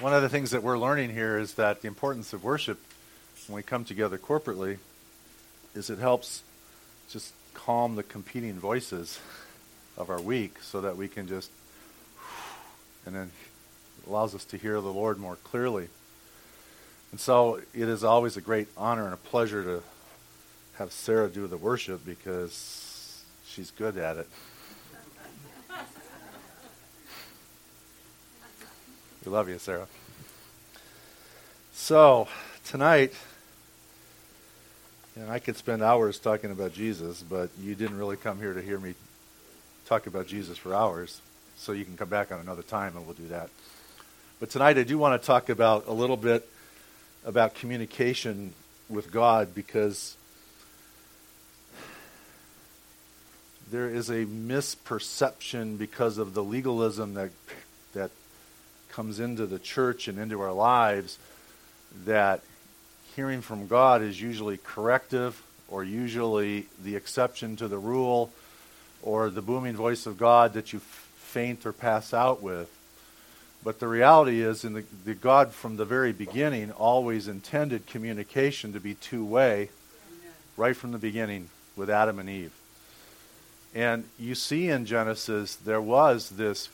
one of the things that we're learning here is that the importance of worship when we come together corporately is it helps just calm the competing voices of our week so that we can just and then allows us to hear the Lord more clearly. And so it is always a great honor and a pleasure to have Sarah do the worship because she's good at it. We love you, Sarah. So, tonight, know, I could spend hours talking about Jesus, but you didn't really come here to hear me talk about Jesus for hours. So you can come back on another time and we'll do that. But tonight I do want to talk about a little bit about communication with God because there is a misperception because of the legalism that comes into the church and into our lives that hearing from God is usually corrective or usually the exception to the rule or the booming voice of God that you faint or pass out with. But the reality is, in the, the God from the very beginning always intended communication to be two way, right from the beginning with Adam and Eve. And you see in Genesis, there was this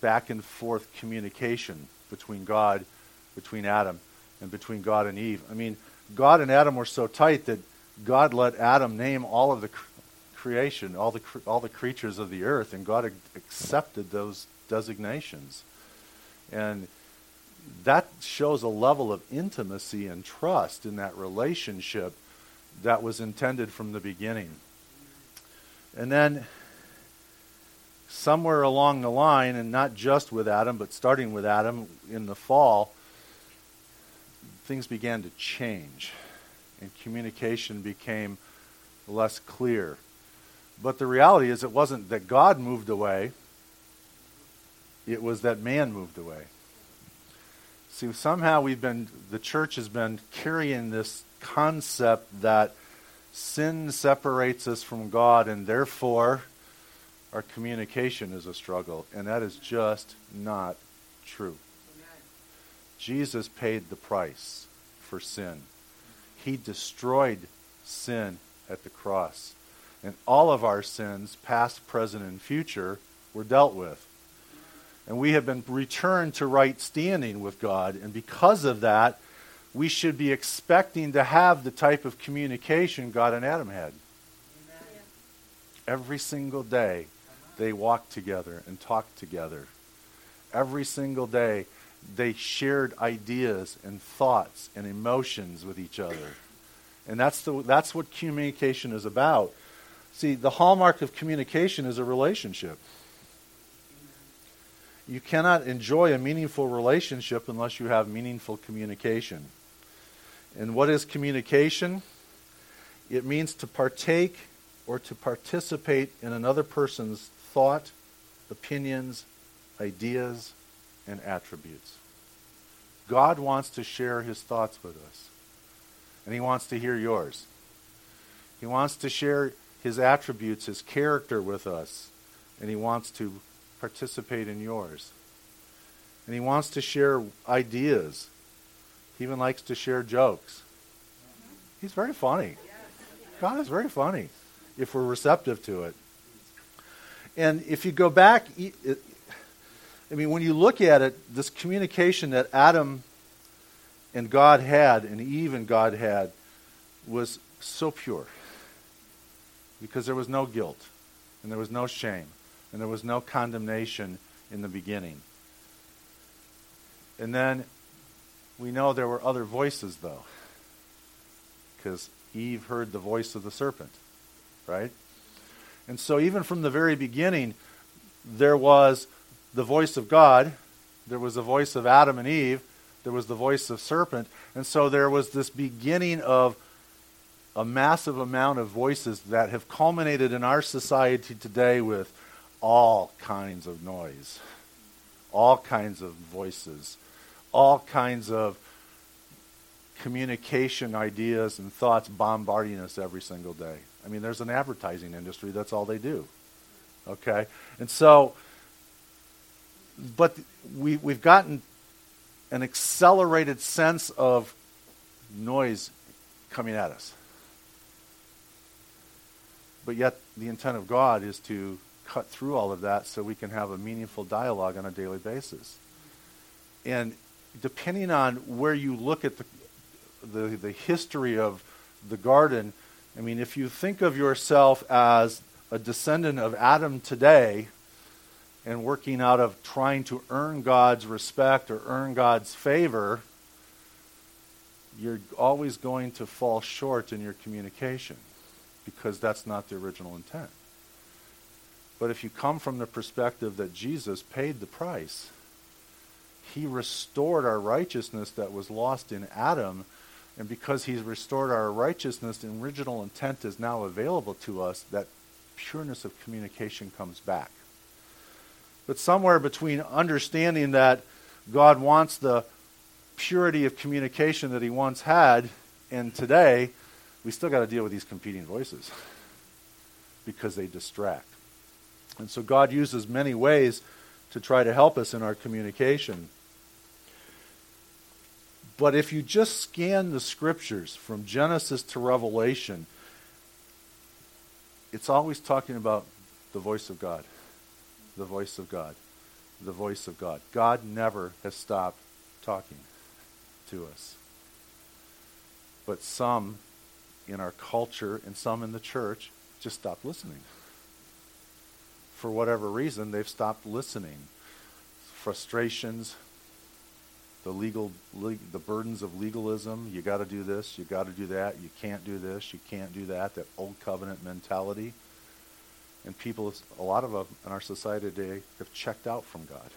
back and forth communication between God, between Adam, and between God and Eve. I mean, God and Adam were so tight that God let Adam name all of the creation, all the all the creatures of the earth, and God accepted those designations, and that shows a level of intimacy and trust in that relationship that was intended from the beginning. And then somewhere along the line, and not just with Adam, but starting with Adam in the fall, things began to change, and communication became less clear. But the reality is, it wasn't that God moved away, it was that man moved away. See, somehow we've been, the church has been carrying this concept that sin separates us from God, and therefore our communication is a struggle. And that is just not true. Jesus paid the price for sin. He destroyed sin at the cross. And all of our sins, past, present, and future, were dealt with. And we have been returned to right standing with God. And because of that, we should be expecting to have the type of communication God and Adam had. Amen. Every single day, they walked together and talked together. Every single day, they shared ideas and thoughts and emotions with each other. And that's, the, that's what communication is about. See, the hallmark of communication is a relationship. You cannot enjoy a meaningful relationship unless you have meaningful communication. And what is communication? It means to partake or to participate in another person's thought, opinions, ideas, and attributes. God wants to share his thoughts with us, and he wants to hear yours. He wants to share his attributes, his character with us, and he wants to participate in yours. And he wants to share ideas. He even likes to share jokes. Mm-hmm. He's very funny. God is very funny if we're receptive to it. And if you go back, I mean, when you look at it, this communication that Adam and God had, and Eve and God had, was so pure. Because there was no guilt, and there was no shame, and there was no condemnation in the beginning. And then we know there were other voices, though, because Eve heard the voice of the serpent, right? And so, even from the very beginning, there was the voice of God, there was the voice of Adam and Eve, there was the voice of serpent, and so there was this beginning of a massive amount of voices that have culminated in our society today with all kinds of noise, all kinds of voices, all kinds of communication ideas and thoughts bombarding us every single day. I mean, there's an advertising industry, that's all they do. Okay? And so, but we, we've gotten an accelerated sense of noise coming at us. But yet, the intent of God is to cut through all of that so we can have a meaningful dialogue on a daily basis. And depending on where you look at the, the, the history of the garden, I mean, if you think of yourself as a descendant of Adam today and working out of trying to earn God's respect or earn God's favor, you're always going to fall short in your communication because that's not the original intent. But if you come from the perspective that Jesus paid the price, he restored our righteousness that was lost in Adam. And because he's restored our righteousness, the original intent is now available to us, that pureness of communication comes back. But somewhere between understanding that God wants the purity of communication that he once had and today, we still got to deal with these competing voices because they distract. And so God uses many ways to try to help us in our communication. But if you just scan the scriptures from Genesis to Revelation, it's always talking about the voice of God. The voice of God. The voice of God. God never has stopped talking to us. But some in our culture and some in the church just stopped listening. For whatever reason, they've stopped listening. Frustrations, the legal the burdens of legalism you got to do this you got to do that you can't do this you can't do that that old covenant mentality. And people a lot of them in our society today have checked out from god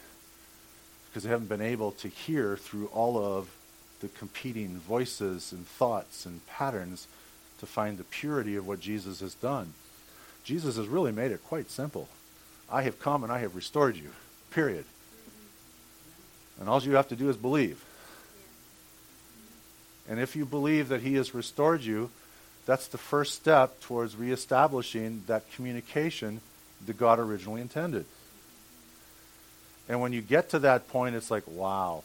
because they haven't been able to hear through all of the competing voices and thoughts and patterns to find the purity of what jesus has done. Jesus has really made it quite simple. I have come and i have restored you period and all you have to do is believe. And if you believe that He has restored you, that's the first step towards reestablishing that communication that God originally intended. And when you get to that point, it's like, wow.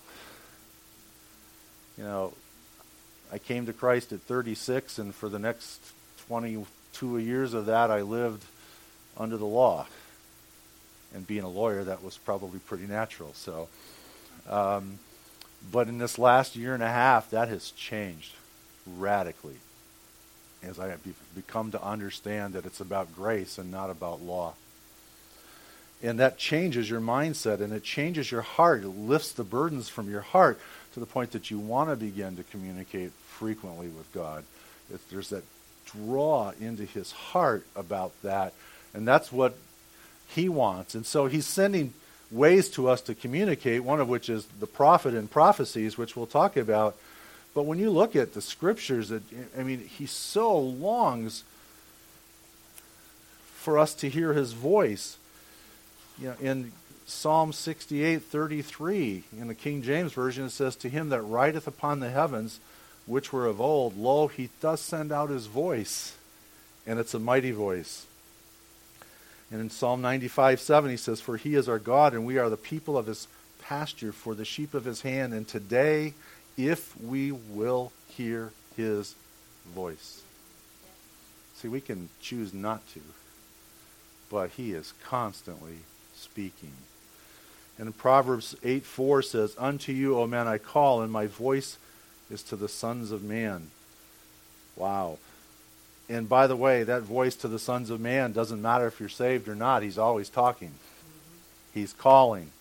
You know, I came to Christ at 36, and for the next 22 years of that, I lived under the law. And being a lawyer, that was probably pretty natural. So. Um, but in this last year and a half, that has changed radically as I have become to understand that it's about grace and not about law. And that changes your mindset and it changes your heart. It lifts the burdens from your heart to the point that you want to begin to communicate frequently with God. If there's that draw into his heart about that. And that's what he wants. And so he's sending ways to us to communicate, one of which is the prophet and prophecies, which we'll talk about. But when you look at the scriptures, that I mean, he so longs for us to hear his voice. You know, in Psalm 68, 33, in the King James Version, it says, To him that rideth upon the heavens, which were of old, lo, he does send out his voice, and it's a mighty voice. And in Psalm 95, 7, he says, For he is our God, and we are the people of his pasture, for the sheep of his hand. And today, if we will hear his voice. See, we can choose not to, but he is constantly speaking. And in Proverbs 8 4 says, Unto you, O man, I call, and my voice is to the sons of man. Wow. And by the way, that voice to the sons of man doesn't matter if you're saved or not. He's always talking. He's calling.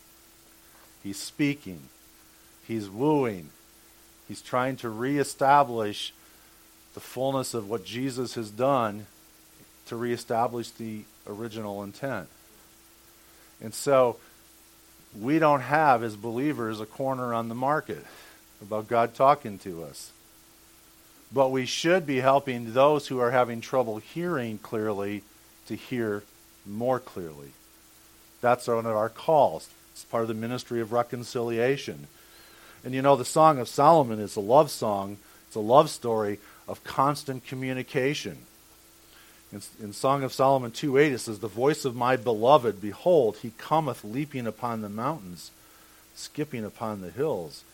He's speaking. He's wooing. He's trying to reestablish the fullness of what Jesus has done to reestablish the original intent. And so we don't have, as believers, a corner on the market about God talking to us. But we should be helping those who are having trouble hearing clearly to hear more clearly. That's one of our calls. It's part of the ministry of reconciliation. And you know, the Song of Solomon is a love song, it's a love story of constant communication. In, in Song of Solomon 2 8, it says, The voice of my beloved, behold, he cometh leaping upon the mountains, skipping upon the hills.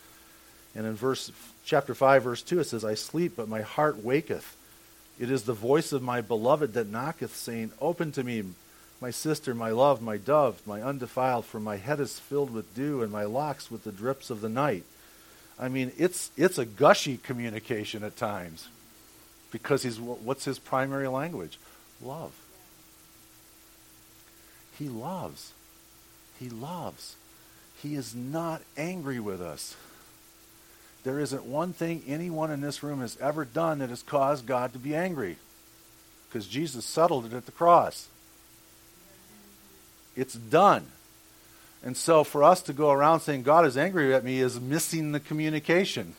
And in verse chapter 5 verse 2 it says I sleep but my heart waketh. It is the voice of my beloved that knocketh saying open to me my sister my love my dove my undefiled for my head is filled with dew and my locks with the drips of the night. I mean it's it's a gushy communication at times because he's what's his primary language? Love. He loves. He loves. He is not angry with us. There isn't one thing anyone in this room has ever done that has caused God to be angry. Because Jesus settled it at the cross. It's done. And so for us to go around saying God is angry at me is missing the communication.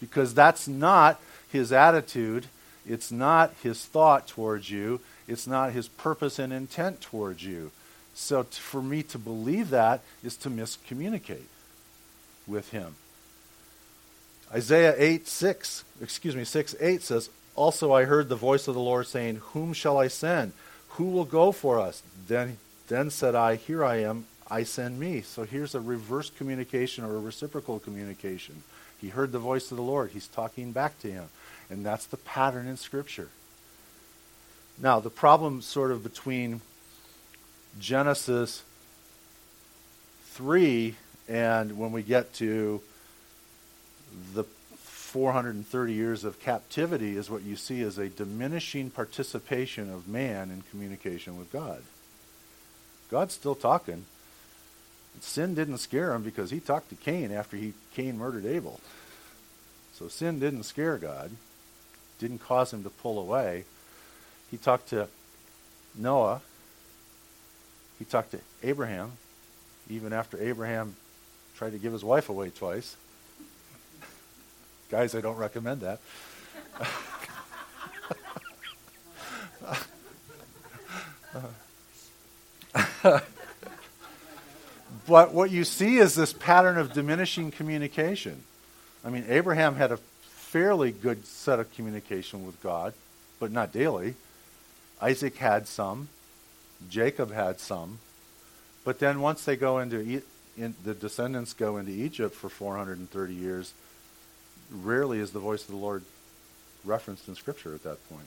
Because that's not his attitude, it's not his thought towards you, it's not his purpose and intent towards you. So t- for me to believe that is to miscommunicate with him. Isaiah 8, 6, excuse me, 6, 8 says, Also I heard the voice of the Lord saying, Whom shall I send? Who will go for us? Then, then said I, Here I am, I send me. So here's a reverse communication or a reciprocal communication. He heard the voice of the Lord. He's talking back to him. And that's the pattern in Scripture. Now, the problem sort of between Genesis 3 and when we get to the 430 years of captivity is what you see as a diminishing participation of man in communication with God. God's still talking. Sin didn't scare him because he talked to Cain after he Cain murdered Abel. So sin didn't scare God, didn't cause him to pull away. He talked to Noah. He talked to Abraham, even after Abraham tried to give his wife away twice. Guys, I don't recommend that. but what you see is this pattern of diminishing communication. I mean, Abraham had a fairly good set of communication with God, but not daily. Isaac had some. Jacob had some. But then once they go into, in, the descendants go into Egypt for 430 years, rarely is the voice of the Lord referenced in Scripture at that point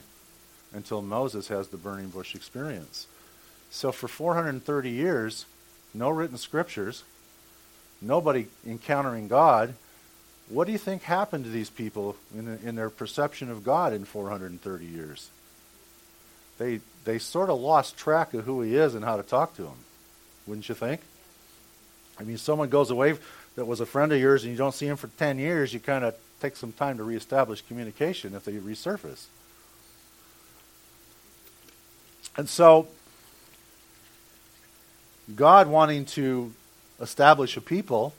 until Moses has the burning bush experience. So for 430 years, no written scriptures, nobody encountering God. What do you think happened to these people in, in their perception of God in 430 years? They, they sort of lost track of who he is and how to talk to him, wouldn't you think? I mean, someone goes away that was a friend of yours and you don't see him for 10 years, you kind of take some time to reestablish communication if they resurface. And so, God wanting to establish a people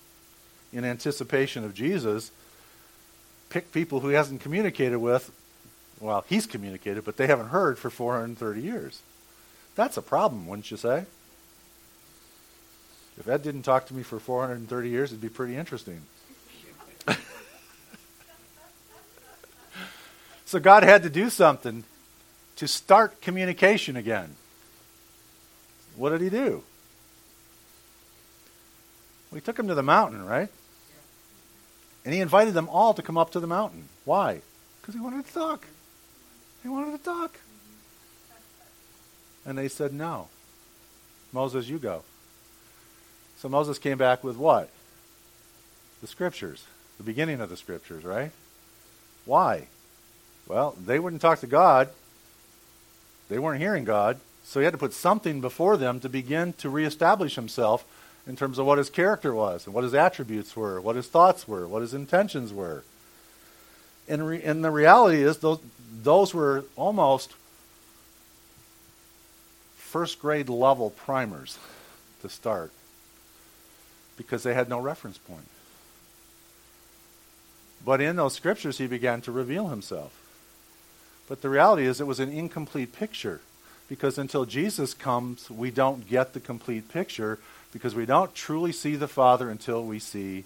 in anticipation of Jesus, pick people who he hasn't communicated with. Well, he's communicated, but they haven't heard for 430 years. That's a problem, wouldn't you say? If Ed didn't talk to me for 430 years, it'd be pretty interesting. So God had to do something to start communication again. What did he do? He took them to the mountain, right? And he invited them all to come up to the mountain. Why? Because he wanted to talk. He wanted to talk. And they said, No. Moses, you go. So Moses came back with what? The scriptures, the beginning of the scriptures, right? Why? Well, they wouldn't talk to God. They weren't hearing God. So he had to put something before them to begin to reestablish himself in terms of what his character was and what his attributes were, what his thoughts were, what his intentions were. And, re- and the reality is, those, those were almost first grade level primers to start because they had no reference point. But in those scriptures, he began to reveal himself. But the reality is, it was an incomplete picture because until Jesus comes, we don't get the complete picture because we don't truly see the Father until we see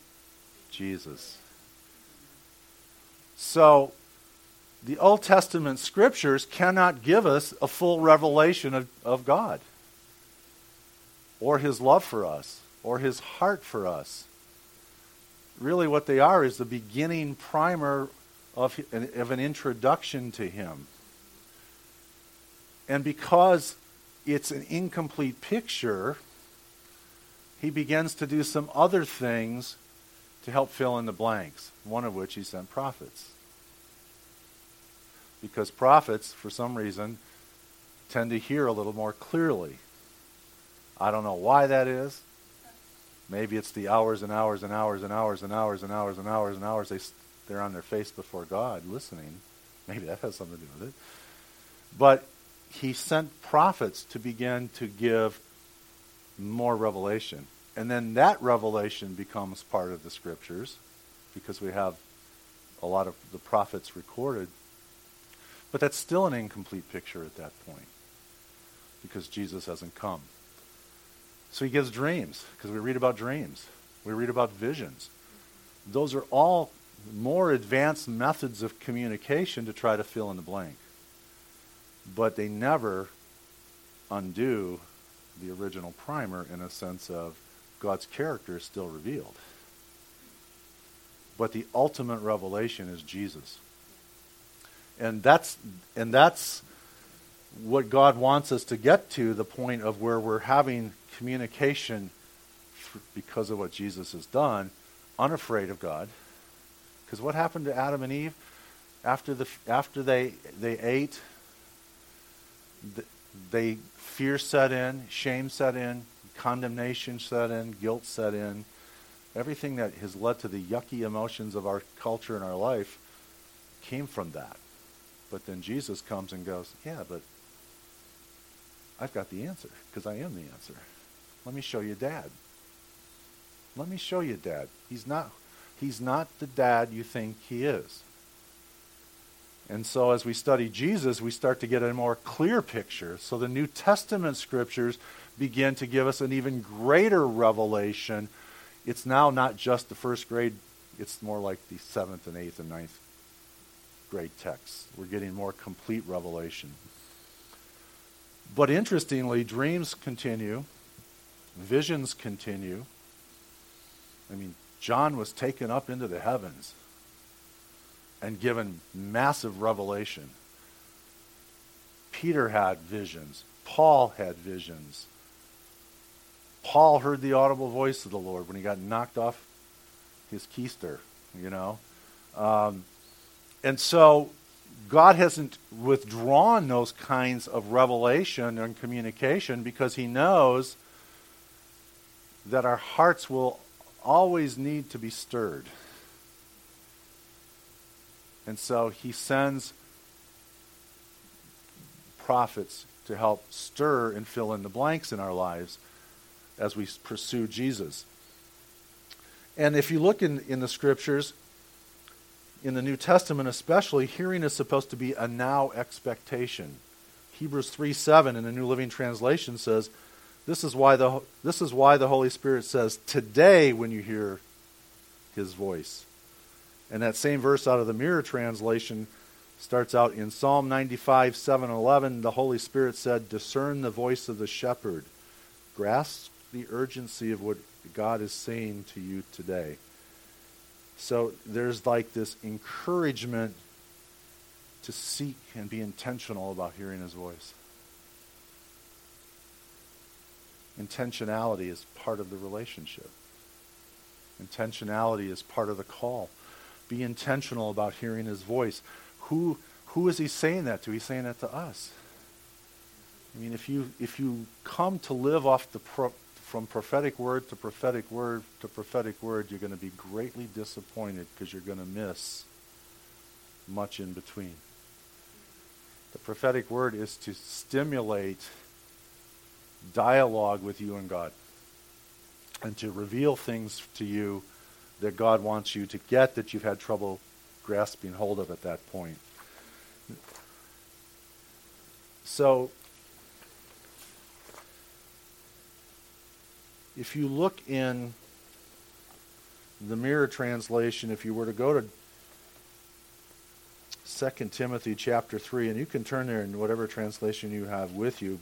Jesus. So, the Old Testament scriptures cannot give us a full revelation of, of God or his love for us or his heart for us. really what they are is the beginning primer of, of an introduction to him. And because it's an incomplete picture, he begins to do some other things to help fill in the blanks, one of which he sent prophets. Because prophets, for some reason, tend to hear a little more clearly. I don't know why that is. Maybe it's the hours and hours and hours and hours and hours and hours and hours and hours they, they're on their face before God listening. Maybe that has something to do with it. But he sent prophets to begin to give more revelation. And then that revelation becomes part of the scriptures because we have a lot of the prophets recorded. But that's still an incomplete picture at that point because Jesus hasn't come. So he gives dreams because we read about dreams, we read about visions. Those are all more advanced methods of communication to try to fill in the blank. But they never undo the original primer in a sense of God's character is still revealed. But the ultimate revelation is Jesus. And that's and that's what God wants us to get to the point of where we're having communication because of what Jesus has done, unafraid of God. Because what happened to Adam and Eve after the after they they ate? They fear set in, shame set in, condemnation set in, guilt set in. Everything that has led to the yucky emotions of our culture and our life came from that. But then Jesus comes and goes, Yeah, but I've got the answer because I am the answer. Let me show you dad. Let me show you dad. He's not he's not the dad you think he is. And so as we study Jesus, we start to get a more clear picture. So the New Testament scriptures begin to give us an even greater revelation. It's now not just the first grade, it's more like the seventh and eighth and ninth grade texts. We're getting more complete revelation. But interestingly, dreams continue, visions continue. I mean, John was taken up into the heavens and given massive revelation. Peter had visions. Paul had visions. Paul heard the audible voice of the Lord when he got knocked off his keister, you know. Um, and so God hasn't withdrawn those kinds of revelation and communication because He knows that our hearts will always need to be stirred. And so He sends prophets to help stir and fill in the blanks in our lives as we pursue Jesus. And if you look in, in the scriptures, in the New Testament especially, hearing is supposed to be a now expectation. Hebrews 3 7 in the New Living Translation says, this is, why the, this is why the Holy Spirit says, Today, when you hear his voice. And that same verse out of the Mirror translation starts out in Psalm 95 7 11. The Holy Spirit said, Discern the voice of the shepherd. Grasp the urgency of what God is saying to you today. So there's like this encouragement to seek and be intentional about hearing his voice. Intentionality is part of the relationship. Intentionality is part of the call. Be intentional about hearing his voice. Who, who is he saying that to? He's saying that to us. I mean, if you, if you come to live off the pro, from prophetic word to prophetic word to prophetic word, you're going to be greatly disappointed because you're going to miss much in between. The prophetic word is to stimulate dialogue with you and God and to reveal things to you that God wants you to get that you've had trouble grasping hold of at that point. So, if you look in the mirror translation, if you were to go to 2 Timothy chapter 3, and you can turn there in whatever translation you have with you,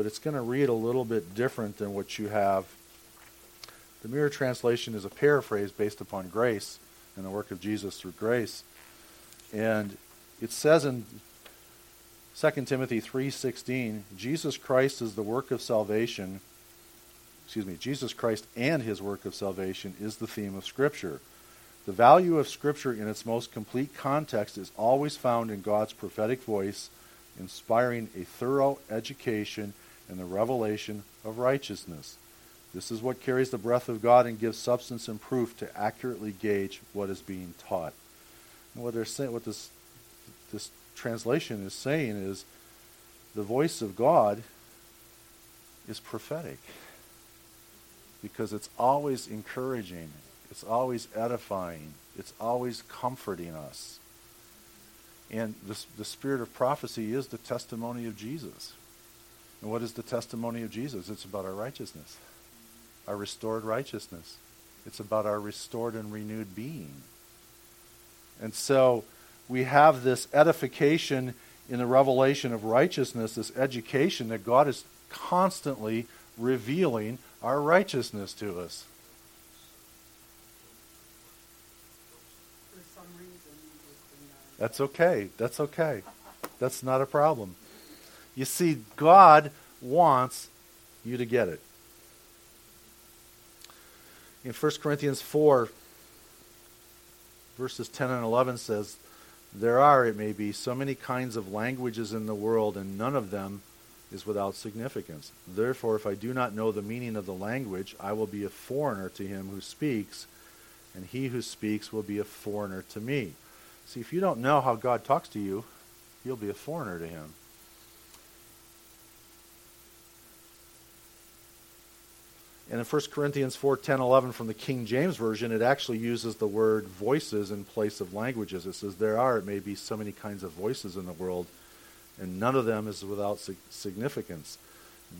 but it's going to read a little bit different than what you have The Mirror translation is a paraphrase based upon grace and the work of Jesus through grace. And it says in 2 Timothy 3:16, Jesus Christ is the work of salvation. Excuse me, Jesus Christ and his work of salvation is the theme of scripture. The value of scripture in its most complete context is always found in God's prophetic voice, inspiring a thorough education in the revelation of righteousness. This is what carries the breath of God and gives substance and proof to accurately gauge what is being taught. And what they're what this this translation is saying is, the voice of God is prophetic because it's always encouraging, it's always edifying, it's always comforting us. And the spirit of prophecy is the testimony of Jesus. And what is the testimony of Jesus? It's about our righteousness our restored righteousness. It's about our restored and renewed being. And so we have this edification in the revelation of righteousness, this education that God is constantly revealing our righteousness to us. That's okay. That's okay. That's not a problem. You see, God wants you to get it in 1 Corinthians 4, verses 10 and 11 says, There are, it may be, so many kinds of languages in the world, and none of them is without significance. Therefore, if I do not know the meaning of the language, I will be a foreigner to him who speaks, and he who speaks will be a foreigner to me. See, if you don't know how God talks to you, you'll be a foreigner to him. And in 1 Corinthians 4 10, 11 from the King James Version, it actually uses the word voices in place of languages. It says, There are, it may be, so many kinds of voices in the world, and none of them is without significance.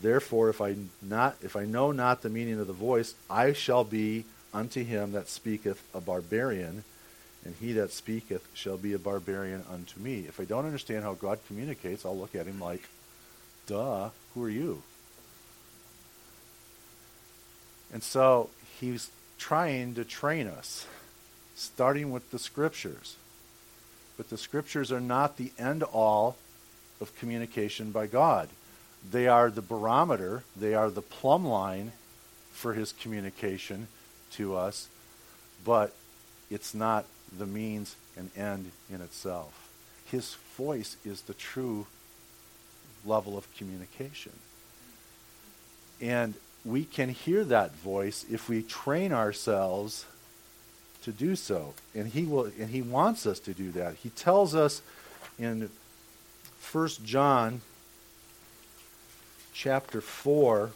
Therefore, if I, not, if I know not the meaning of the voice, I shall be unto him that speaketh a barbarian, and he that speaketh shall be a barbarian unto me. If I don't understand how God communicates, I'll look at him like, duh, who are you? And so he's trying to train us, starting with the scriptures. But the scriptures are not the end all of communication by God. They are the barometer, they are the plumb line for his communication to us, but it's not the means and end in itself. His voice is the true level of communication. And we can hear that voice if we train ourselves to do so. And he will and he wants us to do that. He tells us in 1 John chapter 4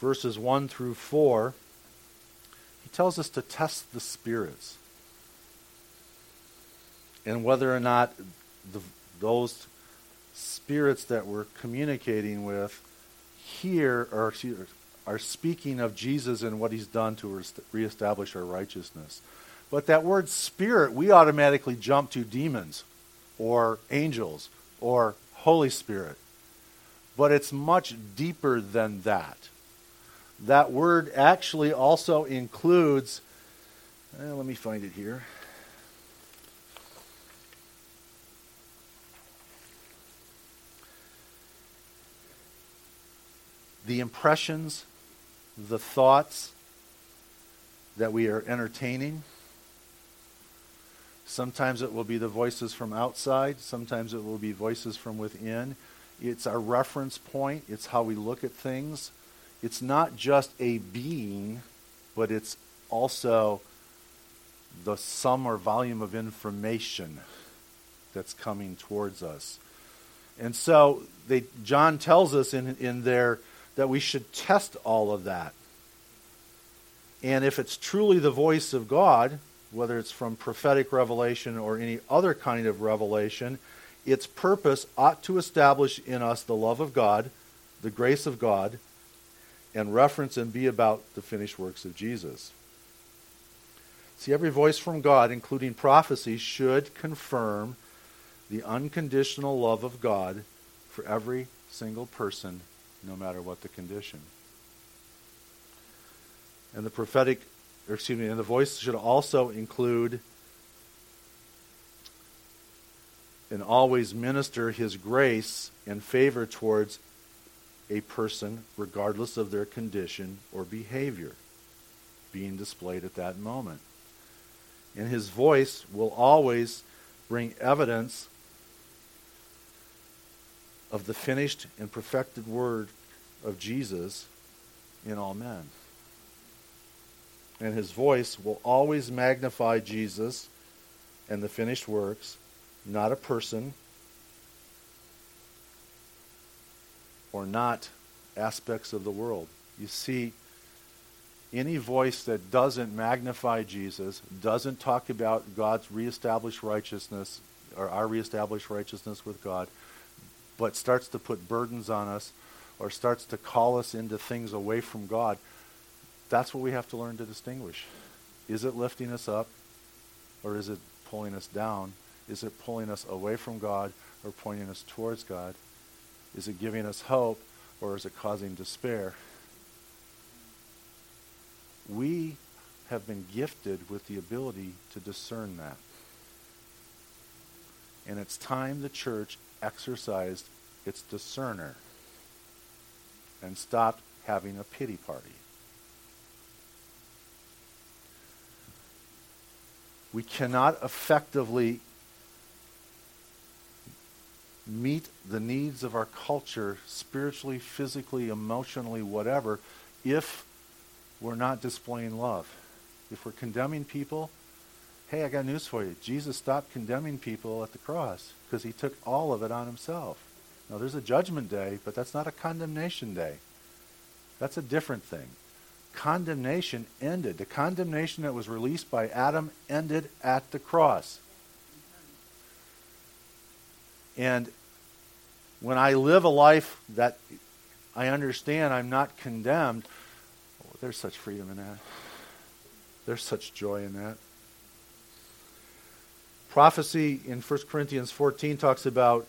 verses 1 through 4 he tells us to test the spirits and whether or not the, those spirits that we're communicating with here or are speaking of Jesus and what he's done to reestablish our righteousness. But that word spirit, we automatically jump to demons or angels or Holy Spirit. But it's much deeper than that. That word actually also includes, eh, let me find it here. The impressions, the thoughts that we are entertaining. Sometimes it will be the voices from outside, sometimes it will be voices from within. It's our reference point, it's how we look at things. It's not just a being, but it's also the sum or volume of information that's coming towards us. And so they, John tells us in, in their that we should test all of that. And if it's truly the voice of God, whether it's from prophetic revelation or any other kind of revelation, its purpose ought to establish in us the love of God, the grace of God, and reference and be about the finished works of Jesus. See, every voice from God, including prophecy, should confirm the unconditional love of God for every single person no matter what the condition. And the prophetic, or excuse me, and the voice should also include and always minister his grace and favor towards a person, regardless of their condition or behavior being displayed at that moment. And his voice will always bring evidence of the finished and perfected word of Jesus in all men. And his voice will always magnify Jesus and the finished works, not a person or not aspects of the world. You see, any voice that doesn't magnify Jesus, doesn't talk about God's reestablished righteousness or our reestablished righteousness with God, but starts to put burdens on us or starts to call us into things away from God, that's what we have to learn to distinguish. Is it lifting us up or is it pulling us down? Is it pulling us away from God or pointing us towards God? Is it giving us hope or is it causing despair? We have been gifted with the ability to discern that. And it's time the church exercised its discerner and stopped having a pity party. We cannot effectively meet the needs of our culture spiritually, physically, emotionally, whatever, if we're not displaying love. If we're condemning people, hey, I got news for you. Jesus stopped condemning people at the cross because he took all of it on himself. Now, there's a judgment day, but that's not a condemnation day. That's a different thing. Condemnation ended. The condemnation that was released by Adam ended at the cross. And when I live a life that I understand I'm not condemned, oh, there's such freedom in that. There's such joy in that. Prophecy in 1 Corinthians 14 talks about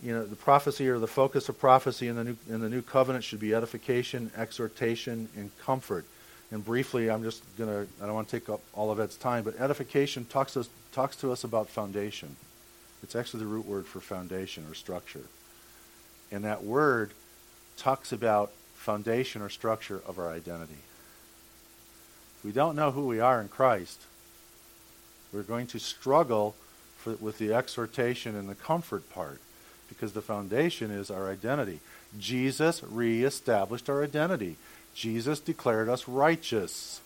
you know the prophecy or the focus of prophecy in the new in the new covenant should be edification, exhortation, and comfort. And briefly, I'm just gonna I don't want to take up all of Ed's time, but edification talks us talks to us about foundation. It's actually the root word for foundation or structure. And that word talks about foundation or structure of our identity. If we don't know who we are in Christ, we're going to struggle for, with the exhortation and the comfort part because the foundation is our identity. Jesus reestablished our identity. Jesus declared us righteous.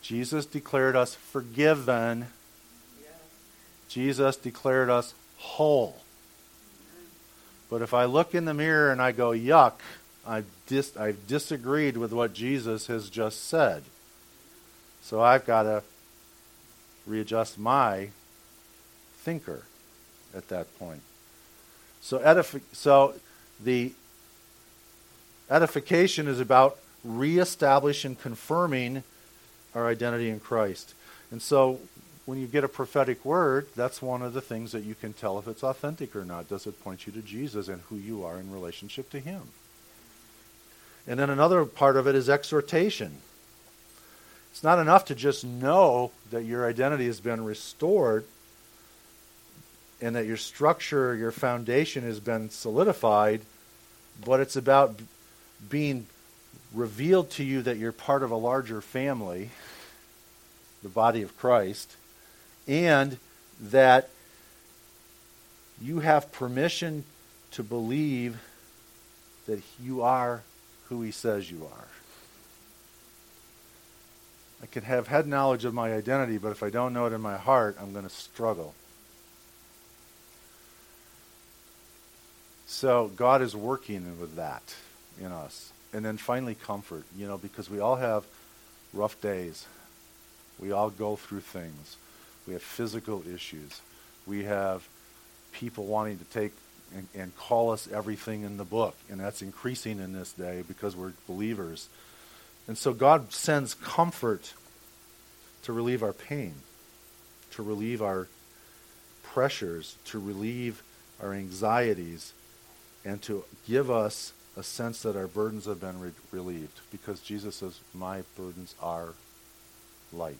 Jesus declared us forgiven. Jesus declared us whole. But if I look in the mirror and I go, yuck, I've, dis- I've disagreed with what Jesus has just said. So I've got to readjust my thinker at that point. So, edifi- so the edification is about reestablishing, and confirming our identity in Christ. And so when you get a prophetic word, that's one of the things that you can tell if it's authentic or not. Does it point you to Jesus and who you are in relationship to Him? And then another part of it is exhortation. It's not enough to just know that your identity has been restored and that your structure, your foundation has been solidified, but it's about being revealed to you that you're part of a larger family, the body of Christ, and that you have permission to believe that you are who he says you are. I can have head knowledge of my identity, but if I don't know it in my heart, I'm going to struggle. So God is working with that in us. And then finally, comfort, you know, because we all have rough days. We all go through things. We have physical issues. We have people wanting to take and, and call us everything in the book. And that's increasing in this day because we're believers. And so God sends comfort to relieve our pain, to relieve our pressures, to relieve our anxieties, and to give us a sense that our burdens have been re- relieved because Jesus says, My burdens are light.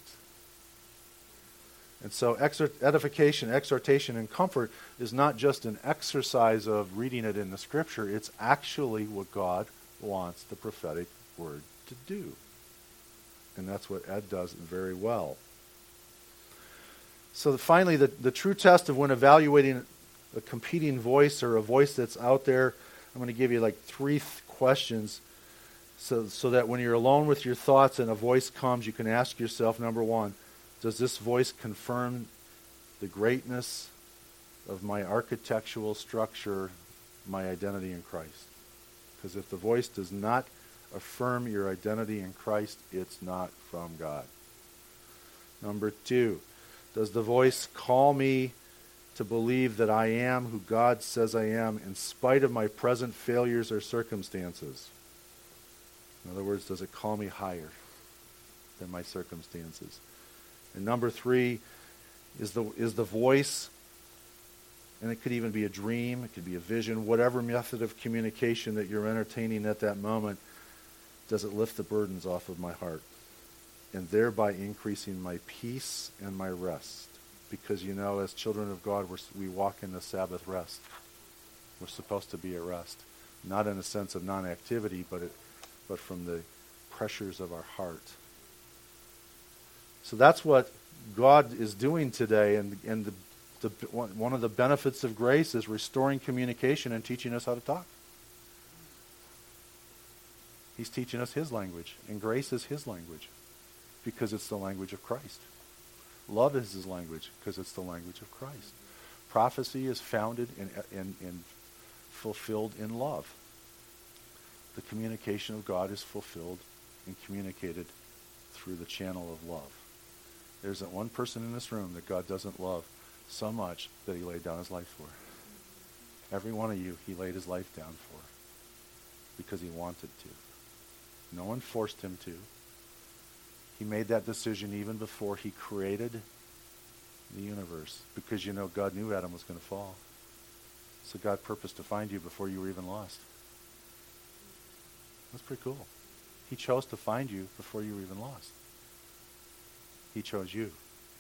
And so, edification, exhortation, and comfort is not just an exercise of reading it in the scripture, it's actually what God wants the prophetic word to do. And that's what Ed does very well. So, finally, the, the true test of when evaluating a competing voice or a voice that's out there, I'm going to give you like three th- questions so, so that when you're alone with your thoughts and a voice comes, you can ask yourself number one, does this voice confirm the greatness of my architectural structure, my identity in Christ? Because if the voice does not affirm your identity in Christ, it's not from God. Number two, does the voice call me to believe that I am who God says I am in spite of my present failures or circumstances? In other words, does it call me higher than my circumstances? And number three is the, is the voice, and it could even be a dream, it could be a vision, whatever method of communication that you're entertaining at that moment, does it lift the burdens off of my heart? And thereby increasing my peace and my rest. Because you know, as children of God, we walk in the Sabbath rest. We're supposed to be at rest. Not in a sense of non activity, but, but from the pressures of our heart. So that's what God is doing today, and, and the, the, one of the benefits of grace is restoring communication and teaching us how to talk. He's teaching us His language, and grace is His language because it's the language of Christ. Love is His language because it's the language of Christ. Prophecy is founded and in, fulfilled in love. The communication of God is fulfilled and communicated through the channel of love. There isn't one person in this room that God doesn't love so much that he laid down his life for. Every one of you, he laid his life down for because he wanted to. No one forced him to. He made that decision even before he created the universe because you know God knew Adam was going to fall. So God purposed to find you before you were even lost. That's pretty cool. He chose to find you before you were even lost. He chose you.